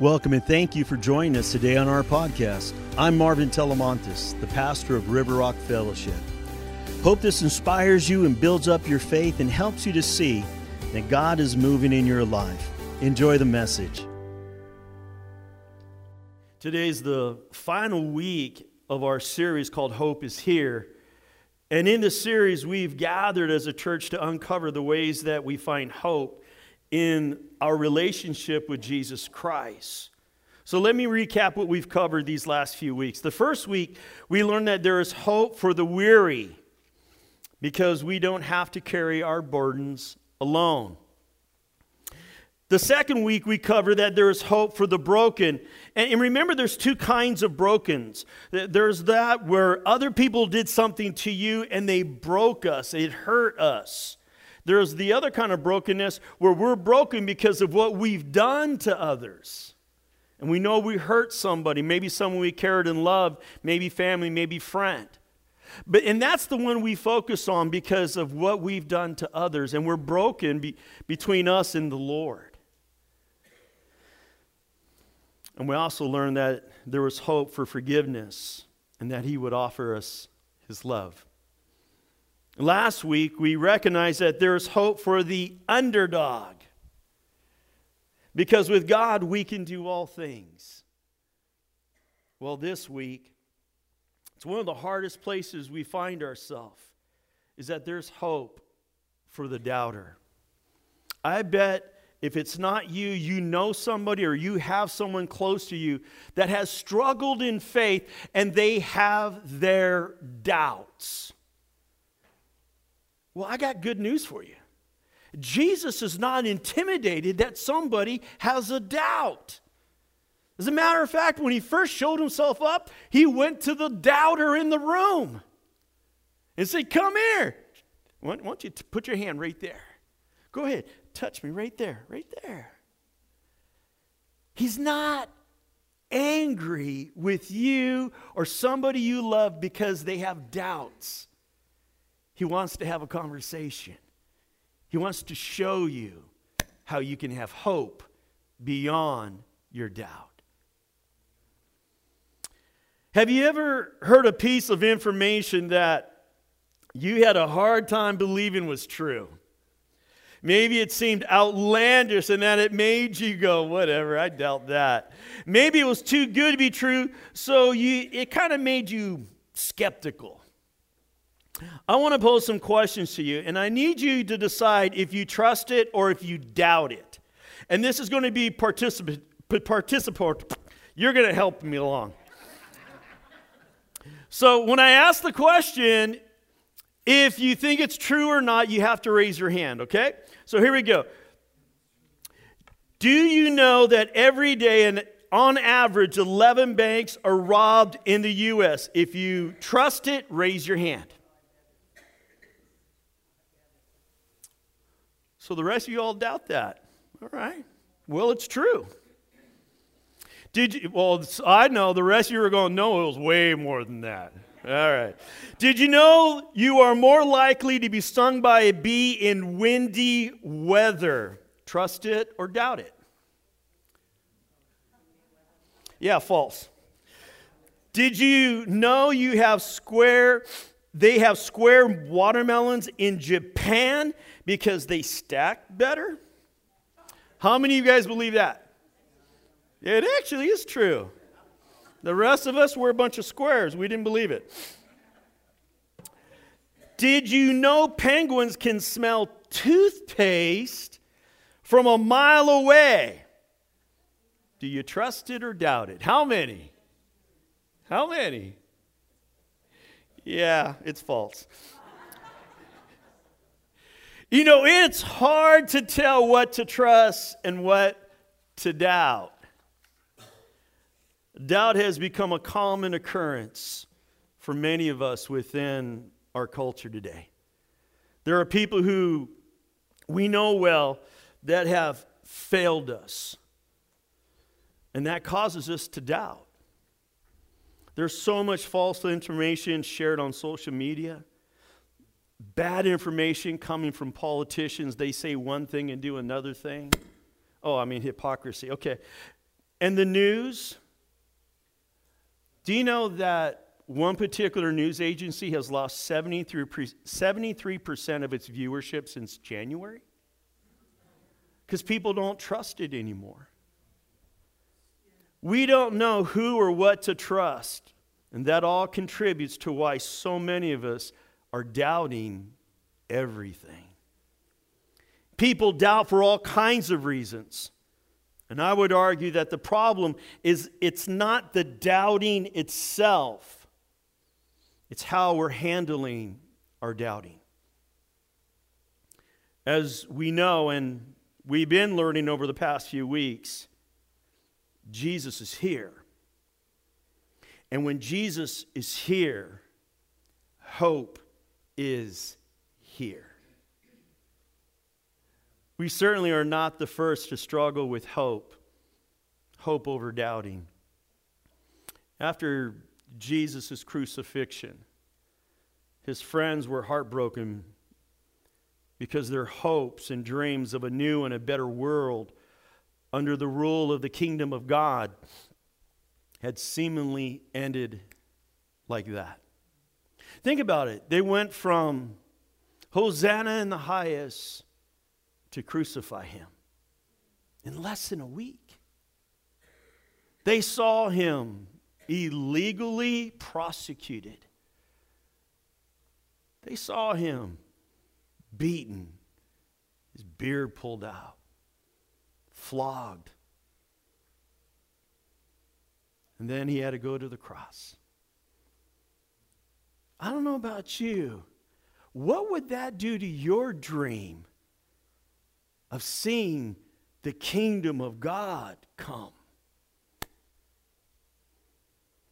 Welcome and thank you for joining us today on our podcast. I'm Marvin Telemontis, the pastor of River Rock Fellowship. Hope this inspires you and builds up your faith and helps you to see that God is moving in your life. Enjoy the message. Today's the final week of our series called Hope is Here. And in this series, we've gathered as a church to uncover the ways that we find hope in our relationship with Jesus Christ. So let me recap what we've covered these last few weeks. The first week, we learned that there is hope for the weary because we don't have to carry our burdens alone. The second week, we covered that there is hope for the broken. And, remember, there's two kinds of brokens. There's that where other people did something to you and they broke us, it hurt us. There's the other kind of brokenness where we're broken because of what we've done to others. And we know we hurt somebody, maybe someone we cared and loved, maybe family, maybe friend. But and that's the one we focus on because of what we've done to others and we're broken be, between us and the Lord. And we also learned that there was hope for forgiveness and that he would offer us his love. Last week, we recognized that there's hope for the underdog. Because with God, we can do all things. Well, this week, it's one of the hardest places we find ourselves is that there's hope for the doubter. I bet if it's not you, you know somebody or you have someone close to you that has struggled in faith and they have their doubts. Well, I got good news for you. Jesus is not intimidated that somebody has a doubt. As a matter of fact, when he first showed himself up, he went to the doubter in the room and said, Come here. Why don't you put your hand right there? Go ahead, touch me right there, right there. He's not angry with you or somebody you love because they have doubts. He wants to have a conversation. He wants to show you how you can have hope beyond your doubt. Have you ever heard a piece of information that you had a hard time believing was true? Maybe it seemed outlandish and that it made you go, whatever, I doubt that. Maybe it was too good to be true, so you, it kind of made you skeptical. I want to pose some questions to you, and I need you to decide if you trust it or if you doubt it. And this is going to be participant, participant. You're going to help me along. So when I ask the question, if you think it's true or not, you have to raise your hand, okay? So here we go. Do you know that every day and on average 11 banks are robbed in the US? If you trust it, raise your hand. So the rest of you all doubt that. All right. Well, it's true. Did you, well, I know the rest of you are going, no, it was way more than that. All right. Did you know you are more likely to be stung by a bee in windy weather? Trust it or doubt it? Yeah, false. Did you know you have square they have square watermelons in Japan because they stack better. How many of you guys believe that? It actually is true. The rest of us were a bunch of squares. We didn't believe it. Did you know penguins can smell toothpaste from a mile away? Do you trust it or doubt it? How many? How many? Yeah, it's false. You know, it's hard to tell what to trust and what to doubt. Doubt has become a common occurrence for many of us within our culture today. There are people who we know well that have failed us, and that causes us to doubt. There's so much false information shared on social media bad information coming from politicians. They say one thing and do another thing. Oh, I mean hypocrisy. Okay. And the news? Do you know that one particular news agency has lost 73% of its viewership since January? Because people don't trust it anymore. We don't know who or what to trust. And that all contributes to why so many of us are doubting everything. People doubt for all kinds of reasons. And I would argue that the problem is it's not the doubting itself, it's how we're handling our doubting. As we know, and we've been learning over the past few weeks, Jesus is here. And when Jesus is here, hope is here. We certainly are not the first to struggle with hope, hope over doubting. After Jesus' crucifixion, his friends were heartbroken because their hopes and dreams of a new and a better world under the rule of the kingdom of God had seemingly ended like that. Think about it. They went from Hosanna in the highest to crucify him in less than a week. They saw him illegally prosecuted. They saw him beaten, his beard pulled out, flogged. And then he had to go to the cross. I don't know about you. What would that do to your dream of seeing the kingdom of God come.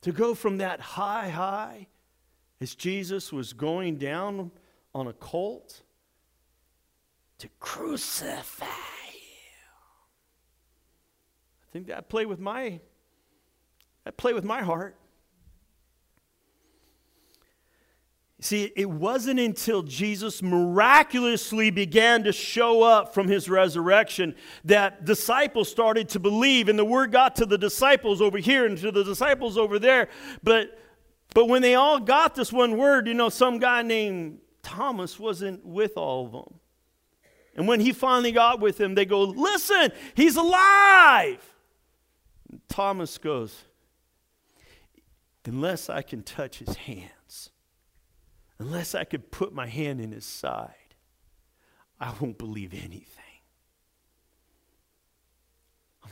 To go from that high, high, as Jesus was going down on a colt, to crucify you. I think that play with my that play with my heart. See, it wasn't until Jesus miraculously began to show up from his resurrection that disciples started to believe, and the word got to the disciples over here and to the disciples over there. But, but when they all got this one word, you know, some guy named Thomas wasn't with all of them. And when he finally got with them, they go, Listen, he's alive. And Thomas goes, Unless I can touch his hand unless I could put my hand in his side, I won't believe anything.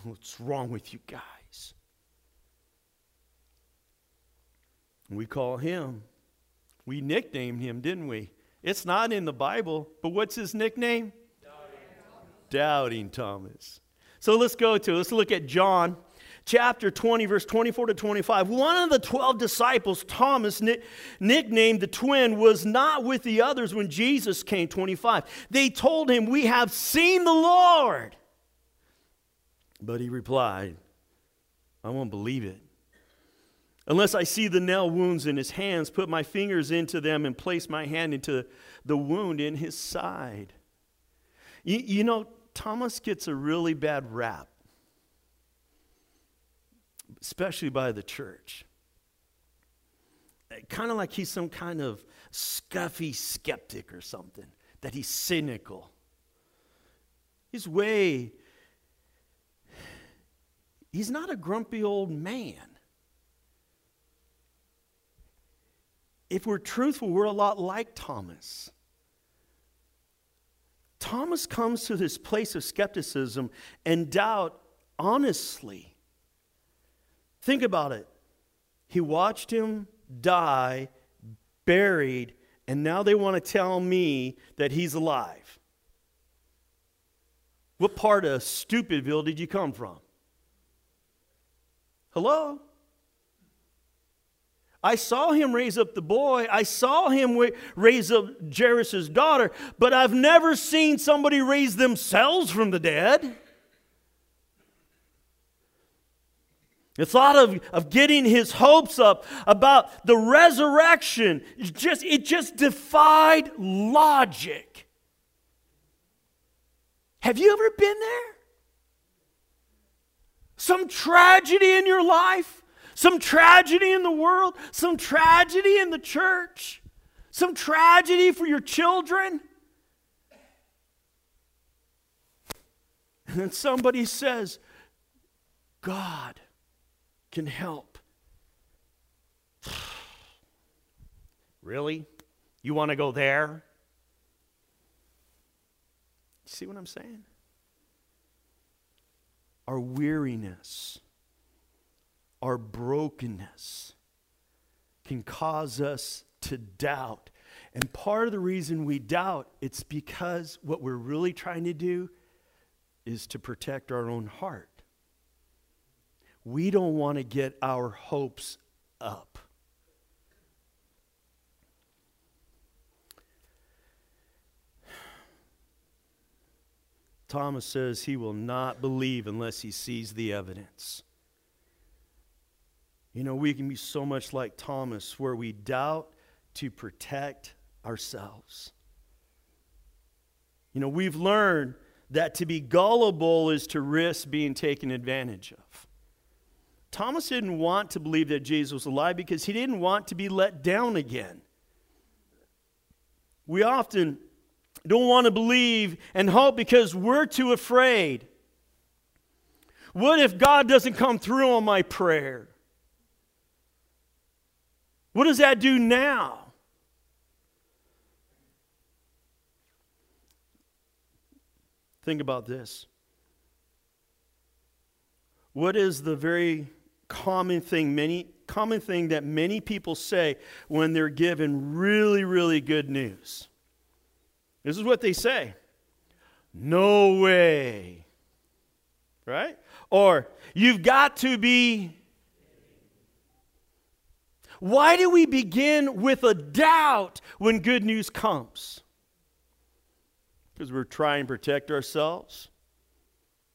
What's wrong with you guys? We call him, we nicknamed him, didn't we? It's not in the Bible, but what's his nickname? Doubting Thomas. Doubting Thomas. So let's go to, let's look at John chapter 20, verse 24 to 25, one of the 12 disciples, Thomas, nicknamed the twin, was not with the others when Jesus came. 25. They told him, We have seen the Lord. But he replied, I won't believe it. Unless I see the nail wounds in his hands, put my fingers into them, and place my hand into the wound in his side. You, you know, Thomas gets a really bad rap especially by the church. Kind of like he's some kind of scuffy skeptic or something, that he's cynical. He's way, he's not a grumpy old man. If we're truthful, we're a lot like Thomas. Thomas comes to this place of skepticism and doubt honestly. Think about it. He watched him die, buried, and now they want to tell me that he's alive. What part of Stupidville did you come from? Hello? I saw him raise up the boy. I saw him raise up Jairus' daughter, but I've never seen somebody raise themselves from the dead. The thought of, of getting his hopes up about the resurrection, it just, it just defied logic. Have you ever been there? some tragedy in your life, some tragedy in the world, some tragedy in the church, some tragedy for your children. And then somebody says, God can help. really? You want to go there? See what I'm saying? Our weariness, our brokenness can cause us to doubt. And part of the reason we doubt, it's because what we're really trying to do is to protect our own heart. We don't want to get our hopes up. Thomas says he will not believe unless he sees the evidence. You know, we can be so much like Thomas where we doubt to protect ourselves. You know, we've learned that to be gullible is to risk being taken advantage of. Thomas didn't want to believe that Jesus was alive because he didn't want to be let down again. We often don't want to believe and hope because we're too afraid. What if God doesn't come through on my prayer? What does that do now? Think about this. What is the very common thing many common thing that many people say when they're given really really good news? This is what they say. No way. Right? Or you've got to be why do we begin with a doubt when good news comes? because we're trying to protect ourselves.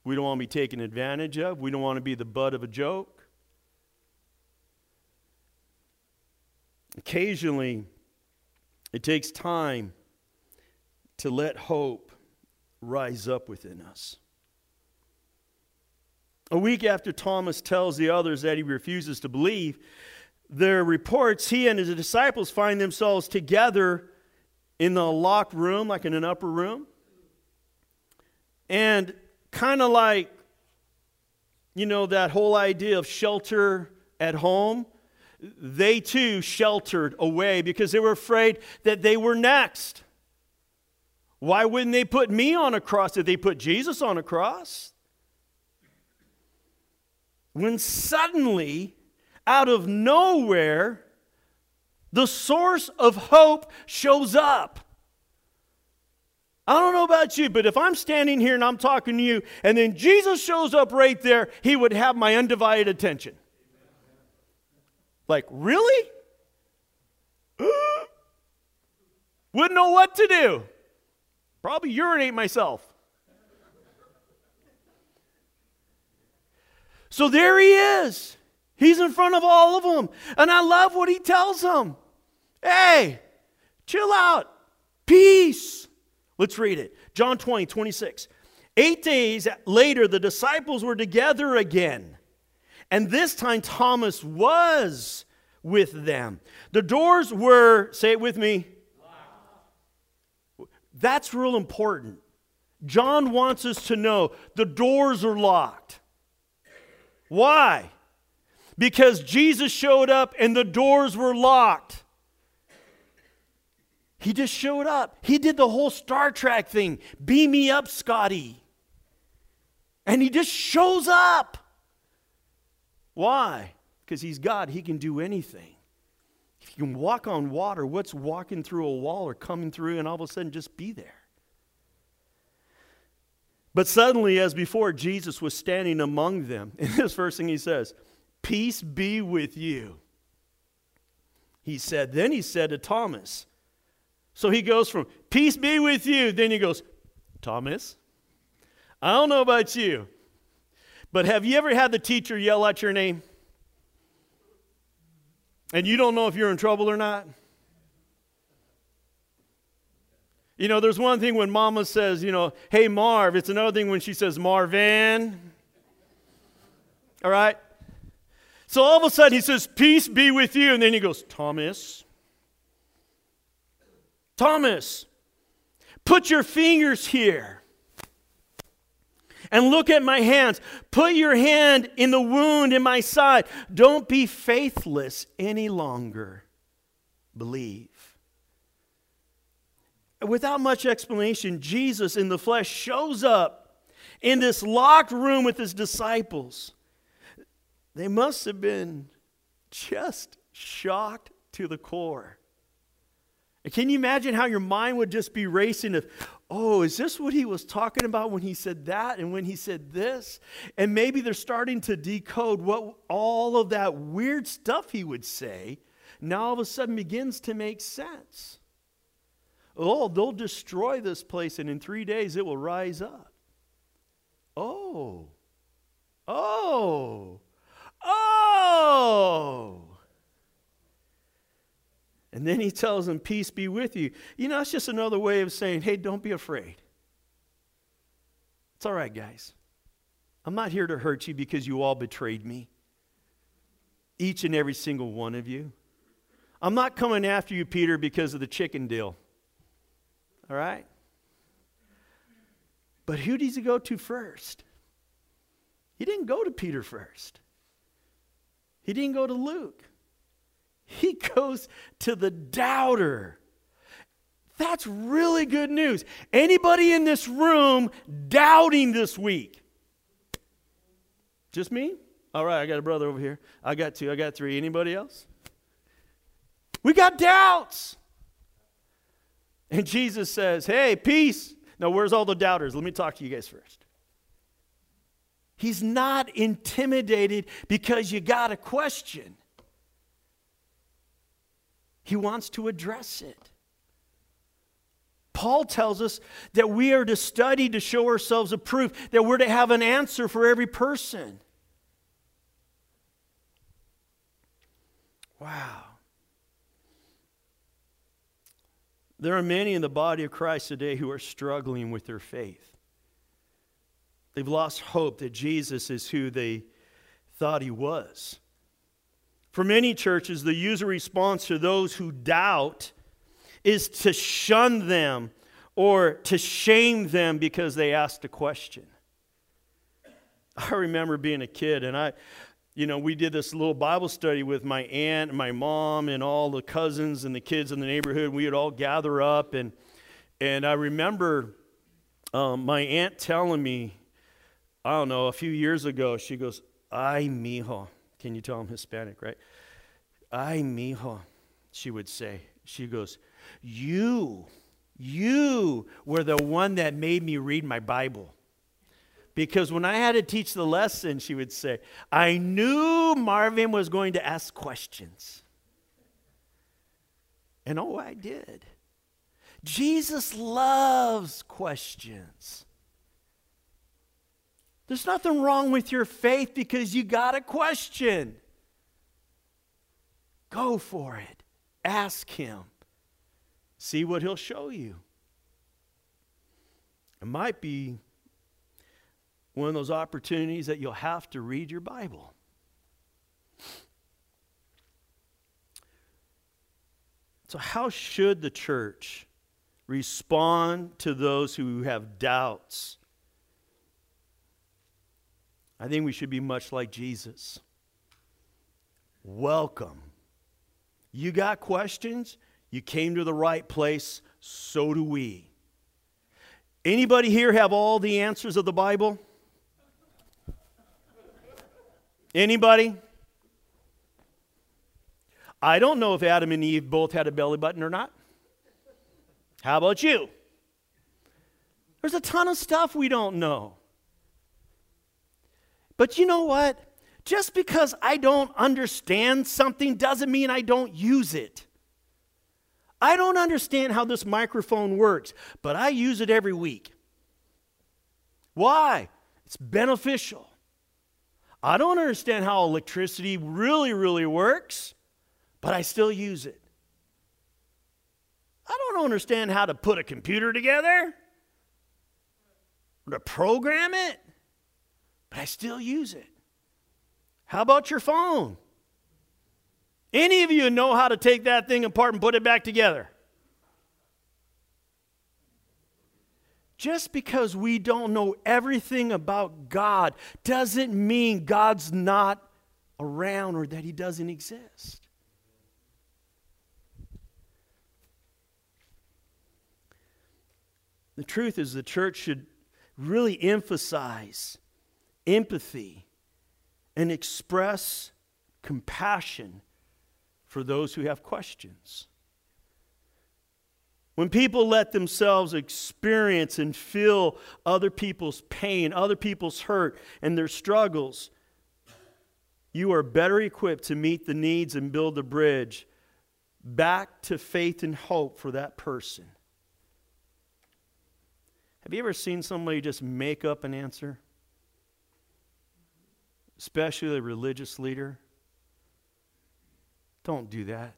We don't want to be taken advantage of. We don't want to be the butt of a joke. Occasionally, it takes time to let hope rise up within us. A week after Thomas tells the others that he refuses to believe, their reports he and his disciples find themselves together in the locked room, like in an upper room. And kind of like, you know, that whole idea of shelter at home, they too sheltered away because they were afraid that they were next. Why wouldn't they put me on a cross? if they put Jesus on a cross? When suddenly, out of nowhere, the source of hope shows up. I don't know about you, but if I'm standing here and I'm talking to you, and then Jesus shows up right there, he would have my undivided attention. Like, really? Wouldn't know what to do. Probably urinate myself. So there he is. He's in front of all of them. And I love what he tells them. Hey, chill out. Peace. Let's read it. John 20, 26. Eight days later, the disciples were together again. And this time, Thomas was with them. The doors were, say it with me. That's real important. John wants us to know the doors are locked. Why? Because Jesus showed up and the doors were locked. He just showed up. He did the whole Star Trek thing. Beam me up, Scotty. And he just shows up. Why? Because he's God. He can do anything. If you can walk on water, what's walking through a wall or coming through and all of a sudden just be there? But suddenly, as before, Jesus was standing among them. And this first thing he says, Peace be with you. He said, then he said to Thomas, so he goes from, Peace be with you. Then he goes, Thomas, I don't know about you, but have you ever had the teacher yell out your name? And you don't know if you're in trouble or not? You know, there's one thing when mama says, you know, hey, Marv. It's another thing when she says, Marvin. All right? So all of a sudden he says, Peace be with you. And then he goes, Thomas, Thomas, put your fingers here and look at my hands. Put your hand in the wound in my side. Don't be faithless any longer. Believe. Without much explanation, Jesus in the flesh shows up in this locked room with his disciples. They must have been just shocked to the core. Can you imagine how your mind would just be racing of, oh, is this what he was talking about when he said that and when he said this? And maybe they're starting to decode what all of that weird stuff he would say now all of a sudden begins to make sense. Oh, they'll destroy this place and in three days it will rise up. Oh, oh, oh. And then he tells them, Peace be with you. You know, it's just another way of saying, Hey, don't be afraid. It's all right, guys. I'm not here to hurt you because you all betrayed me. Each and every single one of you. I'm not coming after you, Peter, because of the chicken deal. All right? But who does he go to first? He didn't go to Peter first. He didn't go to Luke. He goes to the doubter. That's really good news. Anybody in this room doubting this week? Just me? All right, I got a brother over here. I got two, I got three. Anybody else? We got doubts. And Jesus says, Hey, peace. Now, where's all the doubters? Let me talk to you guys first. He's not intimidated because you got a question. He wants to address it. Paul tells us that we are to study to show ourselves approved, that we're to have an answer for every person. Wow. There are many in the body of Christ today who are struggling with their faith. They've lost hope that Jesus is who they thought he was. For many churches, the usual response to those who doubt is to shun them or to shame them because they asked a question. I remember being a kid, and I, you know, we did this little Bible study with my aunt and my mom and all the cousins and the kids in the neighborhood. We would all gather up, and and I remember um, my aunt telling me, I don't know, a few years ago, she goes, "Ay, mijo." Can you tell I'm Hispanic, right? Ay, mijo, she would say. She goes, You, you were the one that made me read my Bible. Because when I had to teach the lesson, she would say, I knew Marvin was going to ask questions. And oh, I did. Jesus loves questions. There's nothing wrong with your faith because you got a question. Go for it. Ask Him. See what He'll show you. It might be one of those opportunities that you'll have to read your Bible. So, how should the church respond to those who have doubts I think we should be much like Jesus. Welcome. You got questions? You came to the right place. So do we. Anybody here have all the answers of the Bible? Anybody? I don't know if Adam and Eve both had a belly button or not. How about you? There's a ton of stuff we don't know. But you know what? Just because I don't understand something doesn't mean I don't use it. I don't understand how this microphone works, but I use it every week. Why? It's beneficial. I don't understand how electricity really, really works, but I still use it. I don't understand how to put a computer together or to program it, but I still use it. How about your phone? Any of you know how to take that thing apart and put it back together? Just because we don't know everything about God doesn't mean God's not around or that He doesn't exist. The truth is, the church should really emphasize empathy and express compassion for those who have questions. When people let themselves experience and feel other people's pain, other people's hurt, and their struggles, you are better equipped to meet the needs and build the bridge back to faith and hope for that person. Have you ever seen somebody just make up an answer? Especially a religious leader. Don't do that.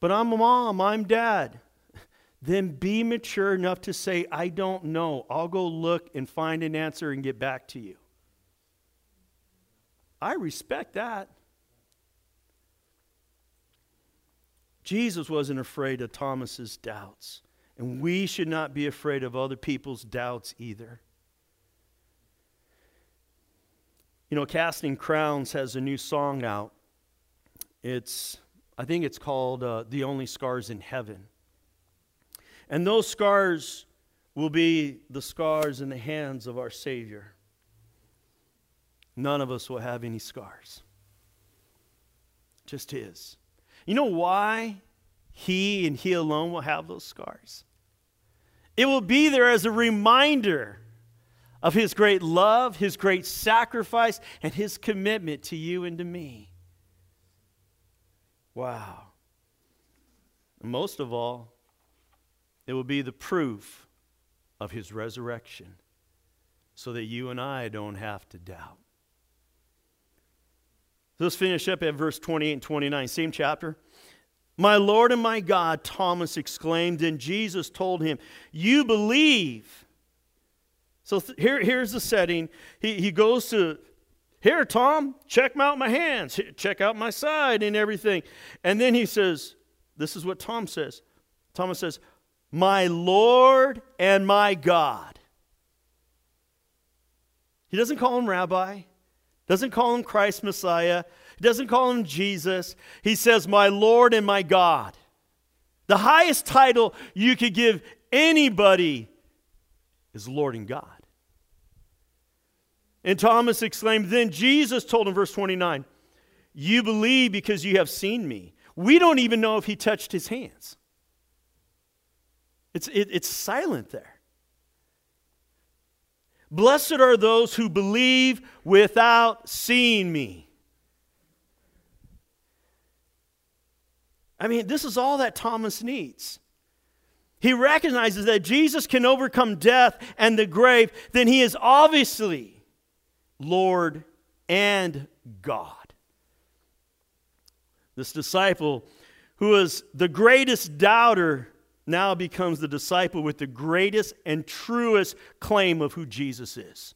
But I'm a mom, I'm dad. Then be mature enough to say, I don't know. I'll go look and find an answer and get back to you. I respect that. Jesus wasn't afraid of Thomas's doubts. And we should not be afraid of other people's doubts either. You know, Casting Crowns has a new song out. It's, I think it's called uh, The Only Scars in Heaven. And those scars will be the scars in the hands of our Savior. None of us will have any scars, just His. You know why he and He alone will have those scars. It will be there as a reminder of His great love, His great sacrifice, and His commitment to you and to me. Wow. Most of all, it will be the proof of His resurrection so that you and I don't have to doubt. let's finish up at verse 28 and 29, same chapter. My Lord and my God, Thomas exclaimed, and Jesus told him, You believe. So th- here, here's the setting. He, he goes to, Here, Tom, check out my hands, check out my side, and everything. And then he says, This is what Tom says. Thomas says, My Lord and my God. He doesn't call him rabbi, doesn't call him Christ Messiah, he doesn't call him Jesus. He says, My Lord and my God. The highest title you could give anybody is Lord and God. And Thomas exclaimed, Then Jesus told him, verse 29, You believe because you have seen me. We don't even know if he touched his hands. It's, it, it's silent there. Blessed are those who believe without seeing me. I mean, this is all that Thomas needs. He recognizes that Jesus can overcome death and the grave, then he is obviously Lord and God. This disciple, who is the greatest doubter, now becomes the disciple with the greatest and truest claim of who Jesus is.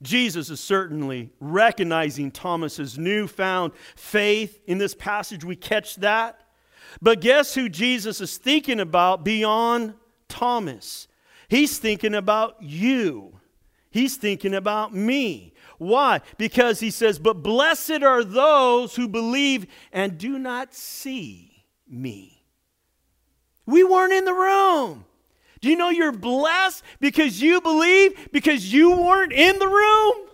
Jesus is certainly recognizing Thomas's newfound faith. In this passage, we catch that. But guess who Jesus is thinking about beyond Thomas? He's thinking about you. He's thinking about me. Why? Because he says, But blessed are those who believe and do not see me. We weren't in the room. Do you know you're blessed because you believe, because you weren't in the room?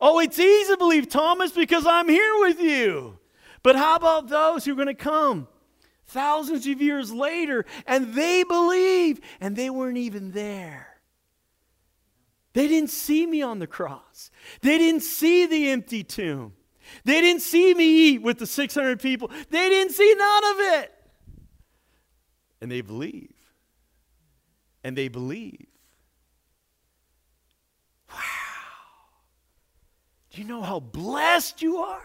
Oh, it's easy to believe, Thomas, because I'm here with you. But how about those who are going to come thousands of years later and they believe and they weren't even there? They didn't see me on the cross, they didn't see the empty tomb, they didn't see me eat with the 600 people, they didn't see none of it and they believe. And they believe. Wow. Do you know how blessed you are?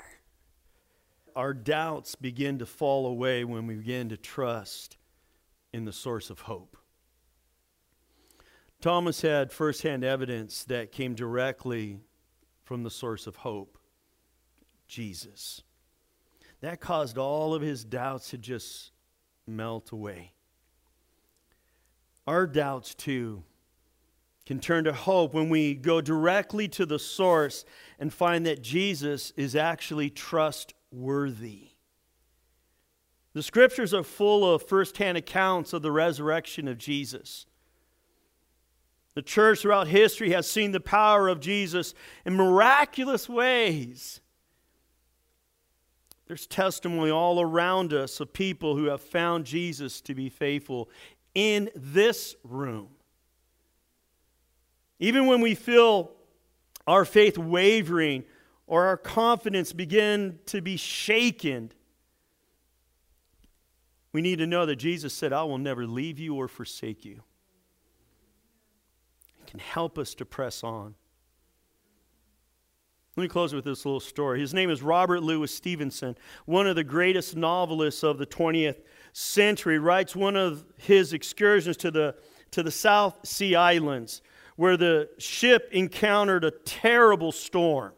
Our doubts begin to fall away when we begin to trust in the source of hope. Thomas had firsthand evidence that came directly from the source of hope Jesus. That caused all of his doubts to just melt away. Our doubts, too, can turn to hope when we go directly to the source and find that Jesus is actually trustworthy. The scriptures are full of firsthand accounts of the resurrection of Jesus. The church throughout history has seen the power of Jesus in miraculous ways. There's testimony all around us of people who have found Jesus to be faithful in this room. Even when we feel our faith wavering or our confidence begin to be shaken, we need to know that Jesus said, I will never leave you or forsake you. Can help us to press on. Let me close with this little story. His name is Robert Louis Stevenson, one of the greatest novelists of the 20th century. Writes one of his excursions to the, to the South Sea Islands, where the ship encountered a terrible storm.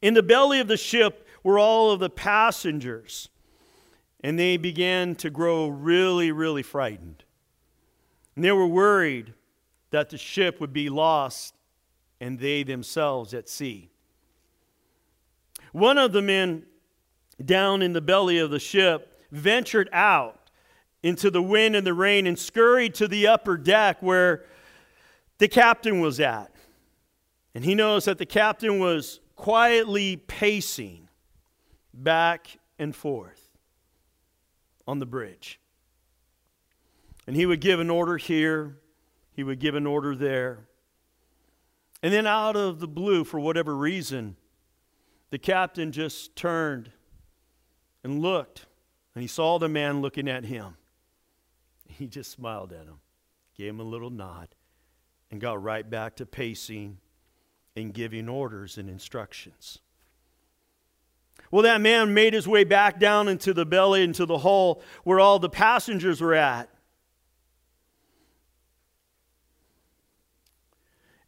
In the belly of the ship were all of the passengers, and they began to grow really, really frightened. And they were worried that the ship would be lost and they themselves at sea. One of the men down in the belly of the ship ventured out into the wind and the rain and scurried to the upper deck where the captain was at. And he knows that the captain was quietly pacing back and forth on the bridge. And he would give an order here, he would give an order there. And then, out of the blue, for whatever reason, the captain just turned and looked, and he saw the man looking at him. He just smiled at him, gave him a little nod, and got right back to pacing and giving orders and instructions. Well, that man made his way back down into the belly, into the hole where all the passengers were at.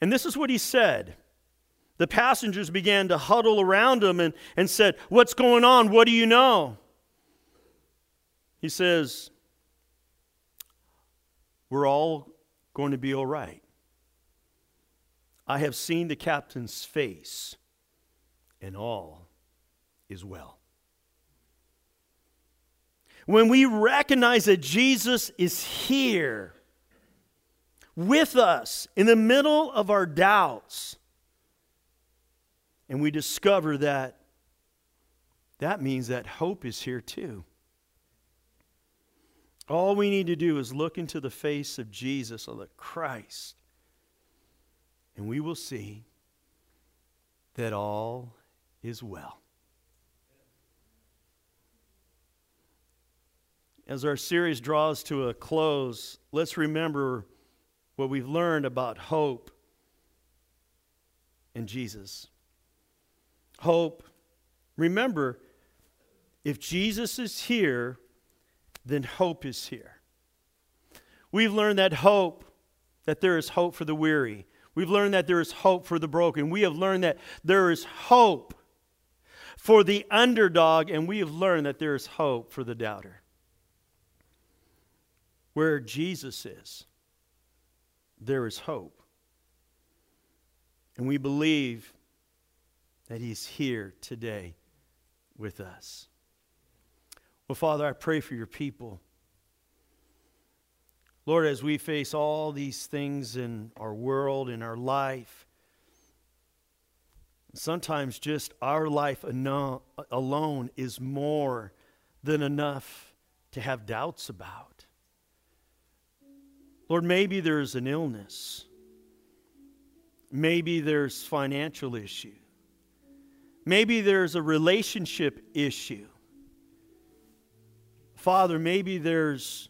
And this is what he said. The passengers began to huddle around him and, and said, What's going on? What do you know? He says, We're all going to be all right. I have seen the captain's face, and all is well. When we recognize that Jesus is here, with us in the middle of our doubts. And we discover that that means that hope is here too. All we need to do is look into the face of Jesus or the Christ, and we will see that all is well. As our series draws to a close, let's remember what we've learned about hope in Jesus. Hope, remember, if Jesus is here, then hope is here. We've learned that hope, that there is hope for the weary. We've learned that there is hope for the broken. We have learned that there is hope for the underdog, and we have learned that there is hope for the doubter. Where Jesus is, there is hope. And we believe that He's here today with us. Well, Father, I pray for your people. Lord, as we face all these things in our world, in our life, sometimes just our life alone is more than enough to have doubts about. Lord, maybe there's an illness. Maybe there's financial issue. Maybe there's a relationship issue. Father, maybe there's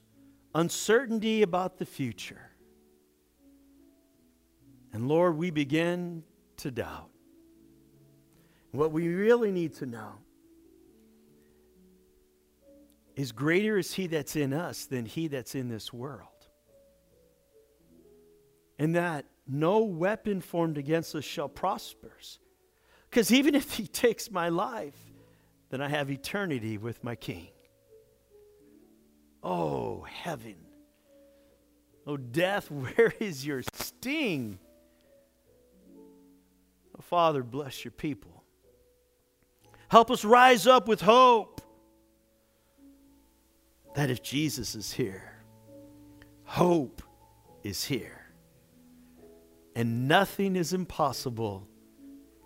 uncertainty about the future. And Lord, we begin to doubt. What we really need to know is greater is He that's in us than He that's in this world. And that no weapon formed against us shall prosper. Because even if he takes my life, then I have eternity with my king. Oh, heaven. Oh, death, where is your sting? Oh, Father, bless your people. Help us rise up with hope that if Jesus is here, hope is here. And nothing is impossible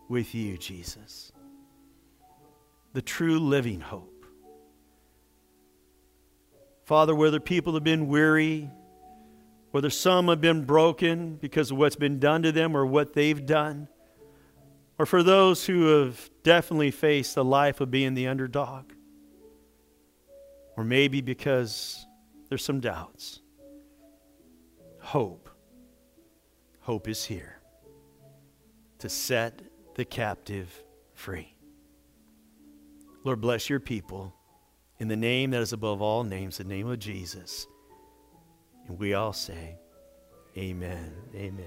with you, Jesus. The true living hope. Father, whether people have been weary, whether some have been broken because of what's been done to them or what they've done, or for those who have definitely faced the life of being the underdog, or maybe because there's some doubts, hope. Hope is here to set the captive free. Lord, bless your people in the name that is above all names, the name of Jesus. And we all say, Amen. Amen.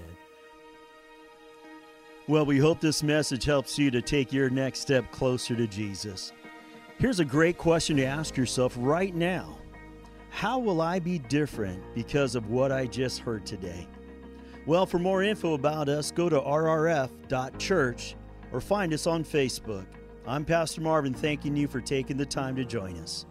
Well, we hope this message helps you to take your next step closer to Jesus. Here's a great question to ask yourself right now How will I be different because of what I just heard today? Well, for more info about us, go to rrf.church or find us on Facebook. I'm Pastor Marvin, thanking you for taking the time to join us.